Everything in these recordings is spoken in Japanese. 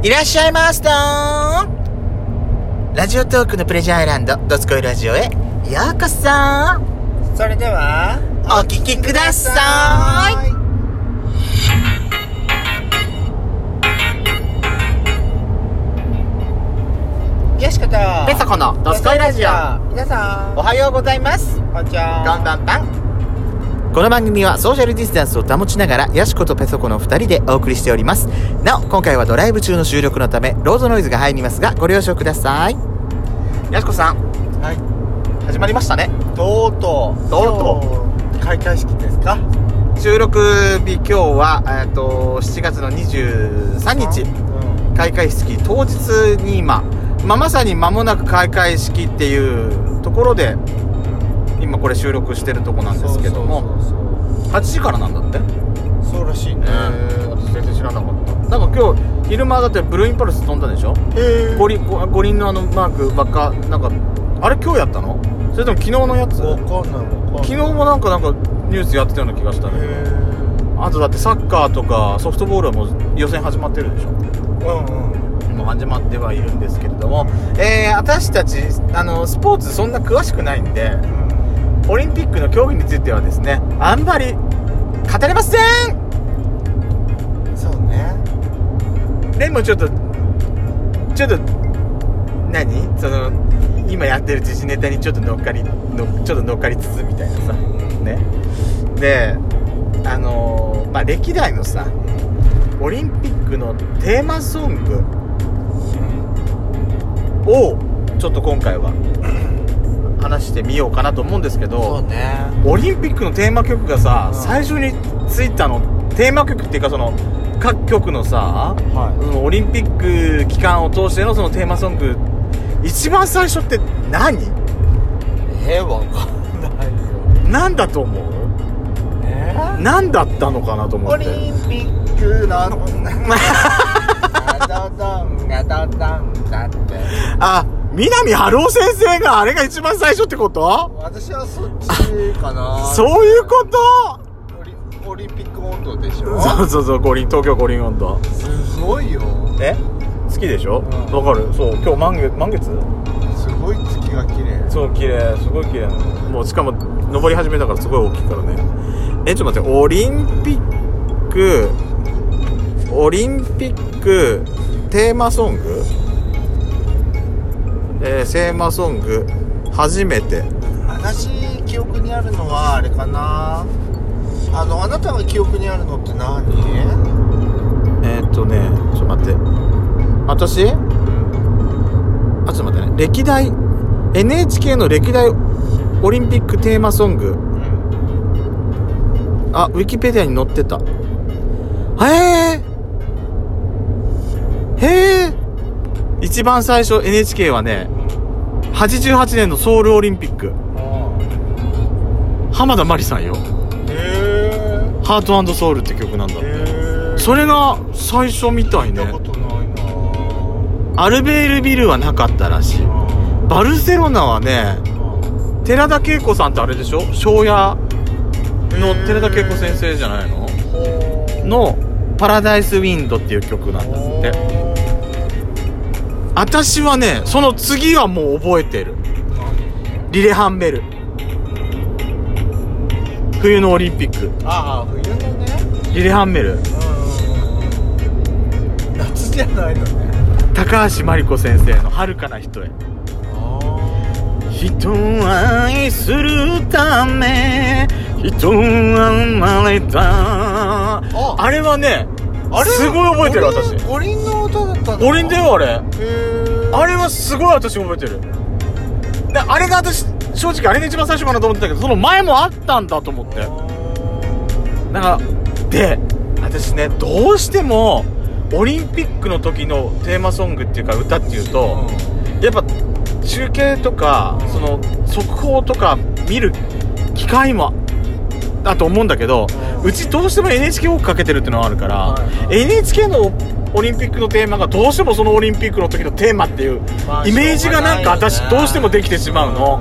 いらっしゃいましたラジオトークのプレジャーアイランド、ドツコイラジオへ。ようこそ。それではお聞きください。よしことペソコのドスコイラジオ皆さんおはようございますこ。んにちはどんどんパンこの番組はソーシャルディスタンスを保ちながらヤシコとペソコの2人でお送りしております。なお今回はドライブ中の収録のためロードノイズが入りますがご了承ください。ヤシコさん。はい。始まりましたね。とうと。うと。うとう開会式ですか？収録日今日は、えー、と7月の23日。うん。開会式当日に今、まあ、まさに間もなく開会式っていうところで今これ収録してるとこなんですけども。そう8時からなんだって？そうらしいね。私全然知らなかった。なんか今日昼間だってブルーインパルス飛んだでしょ？へえ五輪五五輪のあのマークばっかなんかあれ今日やったの？それとも昨日のやつ？わかんないわかんない。昨日もなんかなんかニュースやってたような気がしたねへあとだってサッカーとかソフトボールはもう予選始まってるでしょ？えうんうん。もう始まってはいるんですけれども、えー、私たちあのスポーツそんな詳しくないんでオリンピックの競技についてはですねあんまり語れません。そうね。でもちょっとちょっと何？その今やってる時事ネタにちょっと乗っかりのちょっと乗っかりつつみたいなさ。ね。であのーまあ歴代のさオリンピックのテーマソングをちょっと今回は話してみようかなと思うんですけそうどね。オリンピックのテーマ曲がさうん。最初についたのテーマ曲っていうかその各局のさはそのオリンピック期間を通してのそのテーマソング一番最初って何？いえわかんないよ。何だと思う？え何だったのかなと思オリってンピックなの。ガダダンガダダンだって。あ南春夫先生があれが一番最初ってこと？私はそっちかな。そういうこと？オリオリンピック温度でしょ？そうそうそう五輪東京五輪温度すごいよ。え？好きでしょ？うん。わ、かる。そう今日満月満月？すごい月が綺麗。そう綺麗すごい綺麗もうしかも登り始めたからすごい大きいからね。えちょっと待ってオリンピックオリンピックテーマソング？えー、テーマソング初めて。私記憶にあるのはあれかな。あのあなたが記憶にあるのって何？えー、っとねちょっと待って。私？あちょっと待ってね。歴代 NHK の歴代オリンピックテーマソング。あウィキペディアに載ってた。へえへ一番最初 NHK はね88年のソウルオリンピック。浜田真理さんよ。へ「ハートソウル」って曲なんだって。えそれが最初みたいね。アルベールビルはなかったらしい。バルセロナはね寺田恵子さんってあれでしょ？庄屋の寺田恵子先生じゃないの？の「パラダイスウィンド」っていう曲なんだって私はねその次はもう覚えてる。リレハンメル。冬のオリンピック。ああ冬のね。リレハンメル。夏じゃないのね。高橋真理子先生の「遥かな人へ」人を愛するため人は生まれた。あれはねあれ？すごい覚えてる私。五輪の歌だったの？五輪だよあれ。あれはすごい私覚えてる。であれが私正直あれが一番最初かなと思ってたけどその前もあったんだと思って。だからで私ねどうしてもオリンピックの時のテーマソングっていうか歌っていうと、やっぱ中継とかその速報とか見る機会もだと思うんだけどうちどうしても NHK 多くかけてるっていうのがあるから、はい NHK のオリンピックのテーマがどうしてもそのオリンピックの時のテーマっていうまあイメージがなんか私どうしてもできてしまうの。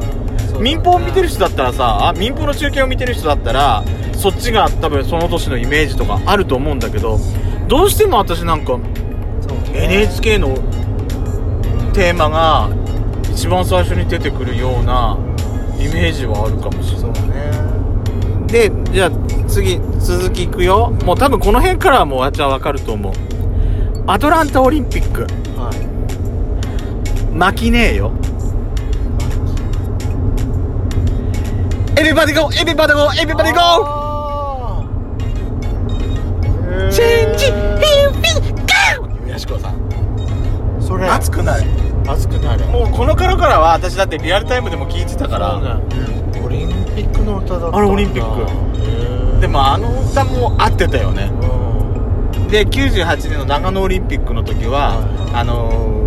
民放を見てる人だったらさ民放の中継を見てる人だったらそっちが多分その年のイメージとかあると思うんだけどどうしても私なんか NHK のテーマが一番最初に出てくるようなイメージはあるかもしれない。ねでじゃあ次続きいくよ。もう多分この辺からはもうあっちゃんわかると思う。アトランタオリンピック。はい。摩季姉よ。 everybody go everybody go everybody go あー。ーチェンジヒへュー。フィーゴーやしこさん。ーそれ。熱くなる熱くなるもうこの頃からは私だってリアルタイムでも聞いてたから。そうだオリンピックの歌だったあれオリンピック。でもあの歌も合ってたよね。うん。で98年の長野オリンピックの時は、はい。あのー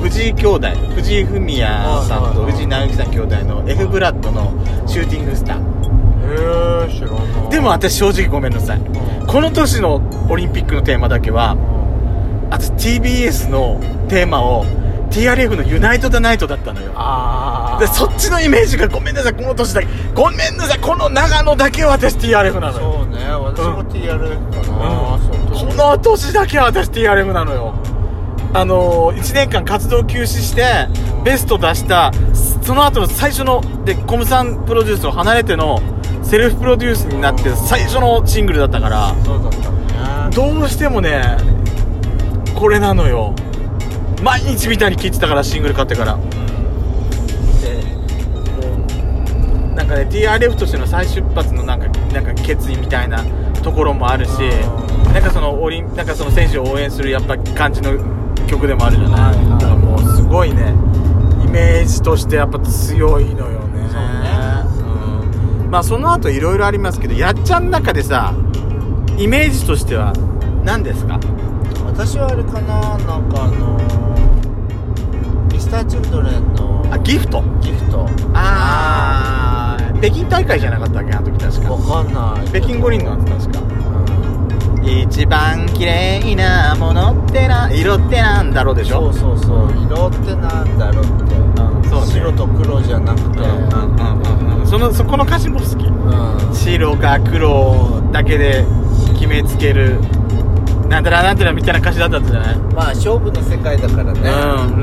藤井兄弟藤井フミヤさんと藤井直樹さん兄弟の F ブラッドのシューティングスター。へえ知らな。いでも私正直ごめんなさい。うん。この年のオリンピックのテーマだけは私 TBS のテーマを TRF のユナイト・ザ・ナイトだったのよ。ああでそっちのイメージがごめんなさい。この年だけ。ごめんなさい。この長野だけは私 TRF なのよ。そうね。私も TRF かな、うん。この年だけは私 TRF なのよ。あのー、1年間活動休止してベスト出したその後の最初のでコムさんプロデュースを離れてのセルフプロデュースになって最初のシングルだったから。そうだったね。どうしてもねこれなのよ。毎日みたいに聴いてたからシングル買ってからもうなんかね TRF としての再出発のなんかなんか決意みたいなところもあるしうんなんかそのオリンなんかその選手を応援するやっぱ感じの曲でもあるじゃない、はいはい。だからもうすごいねイメージとしてやっぱ強いのよね。そうね。うん。まあその後いろいろありますけどやっちゃんの中でさイメージとしては何ですか？私はあれかななんかあのー、ミスターチルドレンのあギフト。ギフト。ああ北京大会じゃなかったっけあの時確か。わかんない。北京五輪のやつ確かうん一番綺麗なものってな色ってなんだろうでしょ？そうそうそう。色ってなんだろうって、ん。そうね。白と黒じゃなくて。うんうんうんうん。そのそこの歌詞も好き。うん。白か黒だけで決めつけるなんたらなんたらみたいな歌詞だったんじゃない？まあ勝負の世界だからね。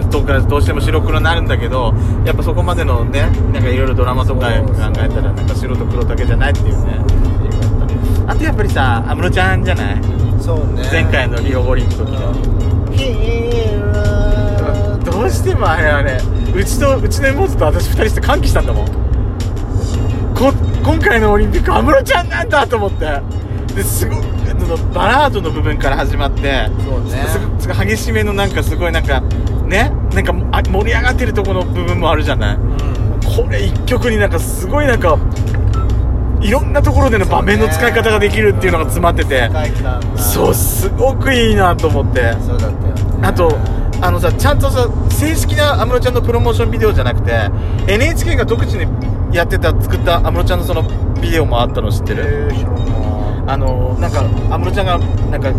うん、とかどうしても白黒になるんだけどやっぱそこまでのねなんかいろいろドラマとか考えたらなんか白と黒だけじゃないっていうね。あとやっぱりさ安室ちゃんじゃない？そうね。前回のリオ五輪の時の。ヒーローどうしてもあれはねうちとうちの妹と私2人して歓喜したんだもん。こ今回のオリンピック安室ちゃんなんだと思って。ですごいそのバラードの部分から始まってそうね。すご激しめのなんかすごいなんかね？なんかあ盛り上がってるところの部分もあるじゃない？これ一曲になんかすごいなんかいろんなところでの場面の使い方ができるっていうのが詰まっててそうすごくいいなと思って。そうだったよ。ねあとあのさちゃんとさ正式な安室ちゃんのプロモーションビデオじゃなくて NHK が独自にやってた作った安室ちゃんのそのビデオもあったの知ってる？あのなんか安室ちゃんがなんか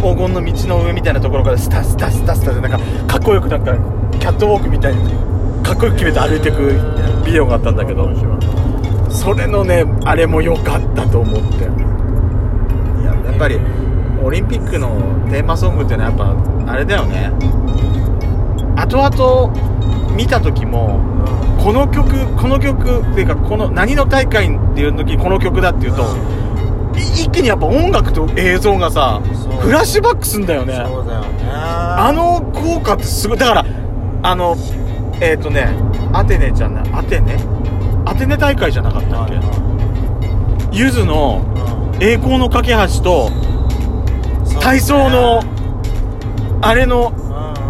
黄金の道の上みたいなところからスタスタスタスタでなんかかっこよくなんかキャットウォークみたいにかっこよく決めて歩いていくビデオがあったんだけど。それのねあれも良かったと思って。いややっぱりオリンピックのテーマソングっていうのはやっぱあれだよね。後々見た時もこの曲この曲っていうかこの何の大会っていう時にこの曲だっていうと、い一気にやっぱ音楽と映像がさフラッシュバックすんだよね。そうだよね。あの効果ってすごいだからあのえっ、ー、とねアテネじゃないアテネ？アテネ大会じゃなかったっけ？ゆずの栄光の架け橋と体操のあれの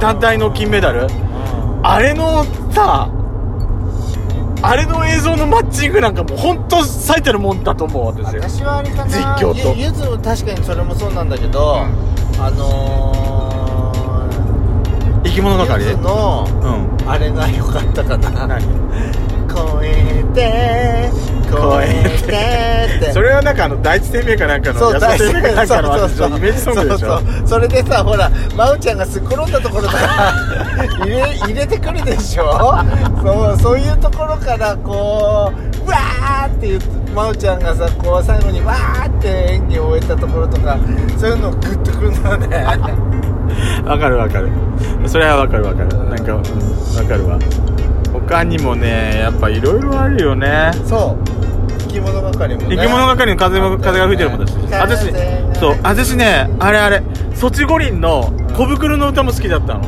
団体の金メダル？あれのさあれの映像のマッチングなんかもう本当最たるもんだと思う私。私はあれかな。実況と。ゆゆずも確かにそれもそうなんだけど、あの生き物ー、係？ゆずのうん。あれが良かったかな。何？超えて超えてって。それはなんかあの第一生命かなんかのそう安田生命かなんかのそうそうイメージソングでしょ？そうそれでさほら真央ちゃんがすっ転んだところから入れ入れてくるでしょ？そうそういうところからこうわーって言って真央ちゃんがさこう最後にわーって演技を終えたところとかそういうのグッとくるんだよね。わかるわかる。それはわかるわかる。なんかうんわかるわ他にもねやっぱいろいろあるよね。そう。生き物係もね。生き物係の風も風が吹いてるもんだし。私そう私ねあれあれソチ五輪の小袋の歌も好きだったの。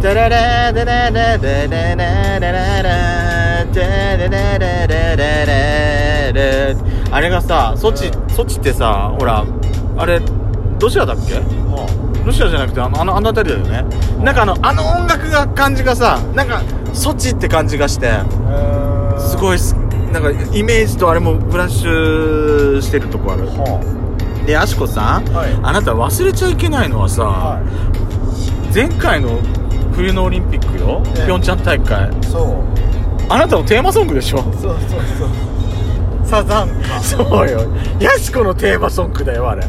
ダララダララダラララララダララララララあれがさソチソチってさほらあれロシアだっけロシアじゃなくてあのあのあの辺りだよね。なんかあのあの音楽が感じがさなんかソチって感じがしてすごいすなんかイメージとあれもブラッシュしてるとこある。はであしこさん、はい。あなた忘れちゃいけないのはさ、あは前回の冬のオリンピックよ、ええ。ピョンチャン大会。いそう。あなたのテーマソングでしょ？そうそうそう。サザンカ。そうよ。やしこのテーマソングだよあれ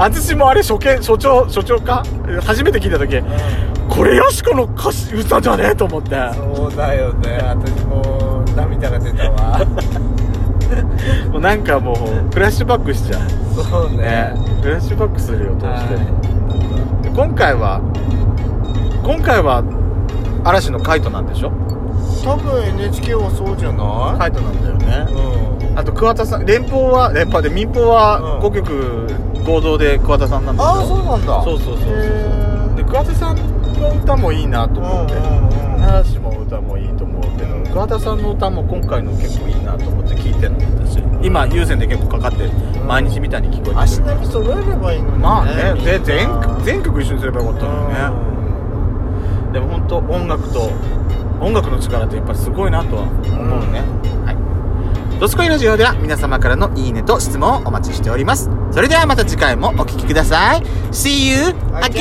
私もあれ初見所長所長か？初めて聞いた時。これやしこの歌詞歌じゃねえと思って。そうだよね。私も涙が出たわ。もうなんかもうフラッシュバックしちゃう。そうね。ね。フラッシュバックするよどうして今回は今回は嵐のカイトなんでしょ？い多分 NHK はそうじゃない、カイトなんだよね。うん。あと桑田さん連邦は連邦で民放はうん。5曲合同で桑田さんなんだああそうなんだ。そうそうそうそう。へで桑田さんの歌もいいなと思って、嵐も歌もいいと思うけど桑田さんの歌も今回の結構いいなと思って聞いてるの私。今有線で結構かかって毎日みたいに聞こえて足る。並み揃えればいいのにね。まあねで全な全曲一緒にすればよかったのにね。でも本当音楽と音楽の力ってやっぱりすごいなとは思うね、はい。ドスコイラジオでは皆様からのいいねと質問をお待ちしておりますそれではまた次回もお聴きください See you again!